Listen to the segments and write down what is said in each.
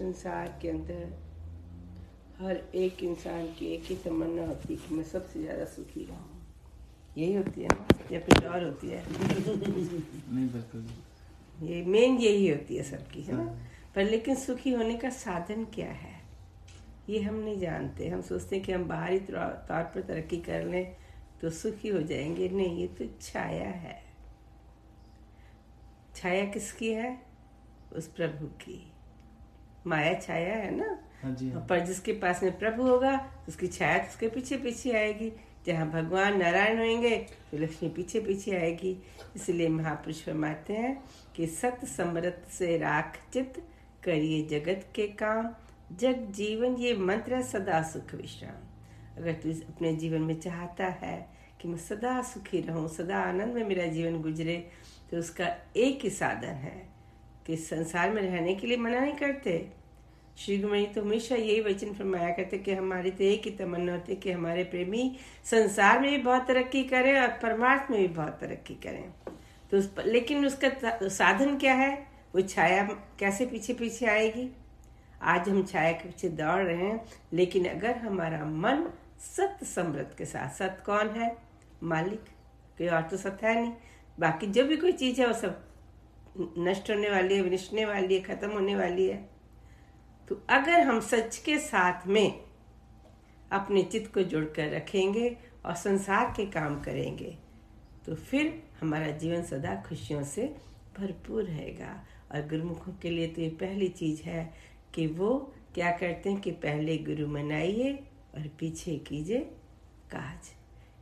संसार के अंदर हर एक इंसान की एक ही तमन्ना होती है कि मैं सबसे ज़्यादा सुखी रहूँ। यही होती है ना? या कुछ और होती है। नहीं बिल्कुल ये मेन यही होती है सबकी है ना? पर लेकिन सुखी होने का साधन क्या है? ये हम नहीं जानते। हम सोचते हैं कि हम बाहरी तौर तौर पर तरक्की कर लें तो सुखी हो जाएँगे। नहीं ये तो छाया है। छाया किसकी है? उस प्रभु की। माया छाया है ना? हाँ जी हाँ। पर जिसके पास में प्रभु होगा उसकी छाया उसके पीछे पीछे आएगी। जहाँ भगवान नारायण होंगे तो लक्ष्मी पीछे पीछे आएगी। इसलिए महापुरुष फरमाते हैं कि सत समृत से राख चित करिए जगत के काम। जग जीवन ये मंत्र है सदा सुख विश्राम। अगर तू अपने जीवन में चाहता है कि मैं सदा सुखी रहूँ सदा आनंद में मेरा जीवन गुजरे तो उसका एक ही साधन है कि संसार में रहने के लिए मना नहीं करते? श्री गुरुमणि तो हमेशा यही वचन फरमाया करते कि हमारी तो एक ही तमन्ना होती कि हमारे प्रेमी संसार में भी बहुत तरक्की करें और परमार्थ में भी बहुत तरक्की करें। तो उस पर, लेकिन उसका साधन क्या है? वो छाया कैसे पीछे पीछे आएगी? आज हम छाया के पीछे दौड़ रहे हैं लेकिन अगर हमारा मन सत्य समृद्ध के साथ सत्य कौन है? मालिक कोई और तो सत्य है नहीं। बाकी जो भी कोई चीज़ है वो सब नष्ट होने वाली है, विनष्टने वाली है, खत्म होने वाली है। तो अगर हम सच के साथ में अपने चित्त को जोड़कर रखेंगे और संसार के काम करेंगे तो फिर हमारा जीवन सदा खुशियों से भरपूर रहेगा। और गुरुमुखों के लिए तो ये पहली चीज़ है कि वो क्या करते हैं कि पहले गुरु मनाइए और पीछे कीजिए काज।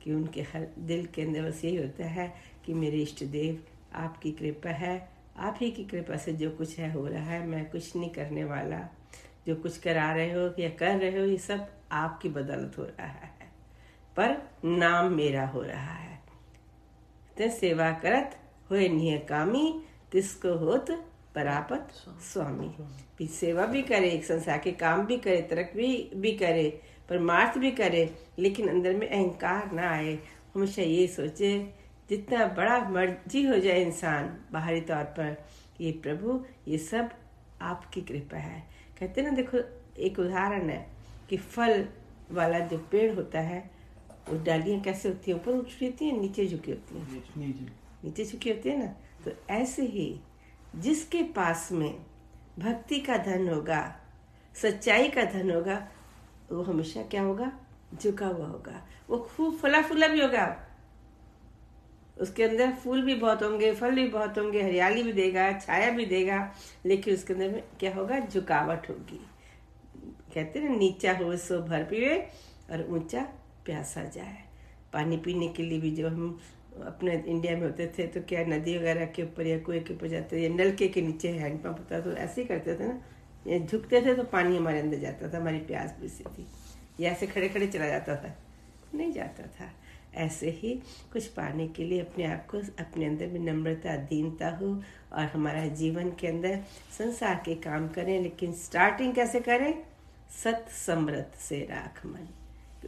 कि उनके हर दिल के अंदर बस यही होता है कि मेरे इष्ट देव, आपकी कृपा है आप ही की कृपा से जो कुछ है हो रहा है, मैं कुछ नहीं करने वाला। जो कुछ करा रहे हो या कर रहे हो, ये सब आपकी बदौलत हो रहा है। पर नाम मेरा हो रहा है। ते सेवा करत होए कामी, तिसको होत परापत स्वामी। भी सेवा भी करे, एक संसार के काम भी करे, तरक भी भी करे, परमार्थ भी करे, लेकिन अंदर में अहंकार ना आए। हमेशा ये सोचे जितना बड़ा मर्ज़ी हो जाए इंसान बाहरी तौर पर ये प्रभु ये सब आपकी कृपा है। कहते ना देखो एक उदाहरण है कि फल वाला जो पेड़ होता है वो डालियाँ कैसे होती हैं? ऊपर उठी होती हैं नीचे झुकी होती हैं? नीचे झुकी होती है ना? तो ऐसे ही जिसके पास में भक्ति का धन होगा सच्चाई का धन होगा वो हमेशा क्या होगा? झुका हुआ होगा। वो खूब फला फूला भी होगा। उसके अंदर फूल भी बहुत होंगे, फल भी बहुत होंगे, हरियाली भी देगा, छाया भी देगा, लेकिन उसके अंदर में क्या होगा? झुकावट होगी। कहते ना, नीचा हो सो भर पीवे और ऊँचा प्यासा जाए। पानी पीने के लिए भी जब हम अपने इंडिया में होते थे तो क्या नदी वगैरह के ऊपर या कुएँ के ऊपर जाते या नलके के नीचे हैंडपम्प होता तो ऐसे ही करते थे ना। झुकते थे तो पानी हमारे अंदर जाता था, हमारी प्यास बुझती थी। या ऐसे खड़े खड़े चला जाता था, नहीं जाता था। ऐसे ही कुछ पाने के लिए अपने आप को अपने अंदर में नम्रता, दीनता हो और हमारा जीवन के अंदर संसार के काम करें, लेकिन स्टार्टिंग कैसे करें? सत समृत से राख मन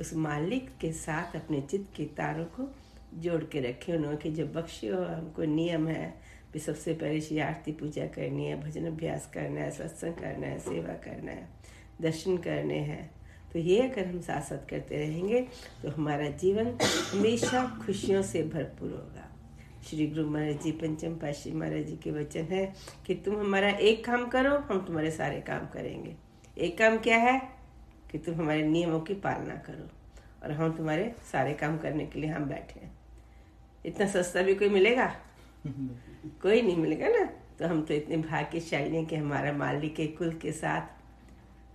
उस मालिक के साथ अपने चित्त के तारों को जोड़ के रखें, उन्होंने कि जो बख्शे हो हमको नियम है भी सबसे पहले श्री आरती पूजा करनी है, भजन अभ्यास करना है, सत्संग करना है, सेवा करना है, दर्शन करने हैं। तो ये अगर हम साथ साथ करते रहेंगे तो हमारा जीवन हमेशा खुशियों से भरपूर होगा। श्री गुरु महाराज जी पंचम पाशी महाराज जी के वचन है कि तुम हमारा एक काम करो हम तुम्हारे सारे काम करेंगे। एक काम क्या है? कि तुम हमारे नियमों की पालना करो और हम तुम्हारे सारे काम करने के लिए हम बैठे हैं। इतना सस्ता भी कोई मिलेगा? कोई नहीं मिलेगा ना? तो हम तो इतने भाग्यशाली हैं कि हमारा मालिक के कुल के साथ।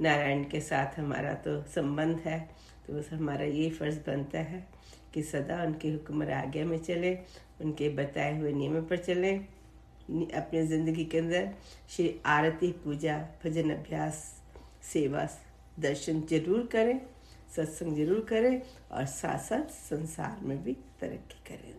नारायण के साथ हमारा तो संबंध है तो बस हमारा ये फ़र्ज़ बनता है कि सदा उनके हुक्म और आज्ञा में चले, उनके बताए हुए नियमों पर चले। अपने ज़िंदगी के अंदर श्री आरती पूजा, भजन अभ्यास, सेवा, दर्शन ज़रूर करें, सत्संग ज़रूर करें और साथ साथ संसार में भी तरक्की करें।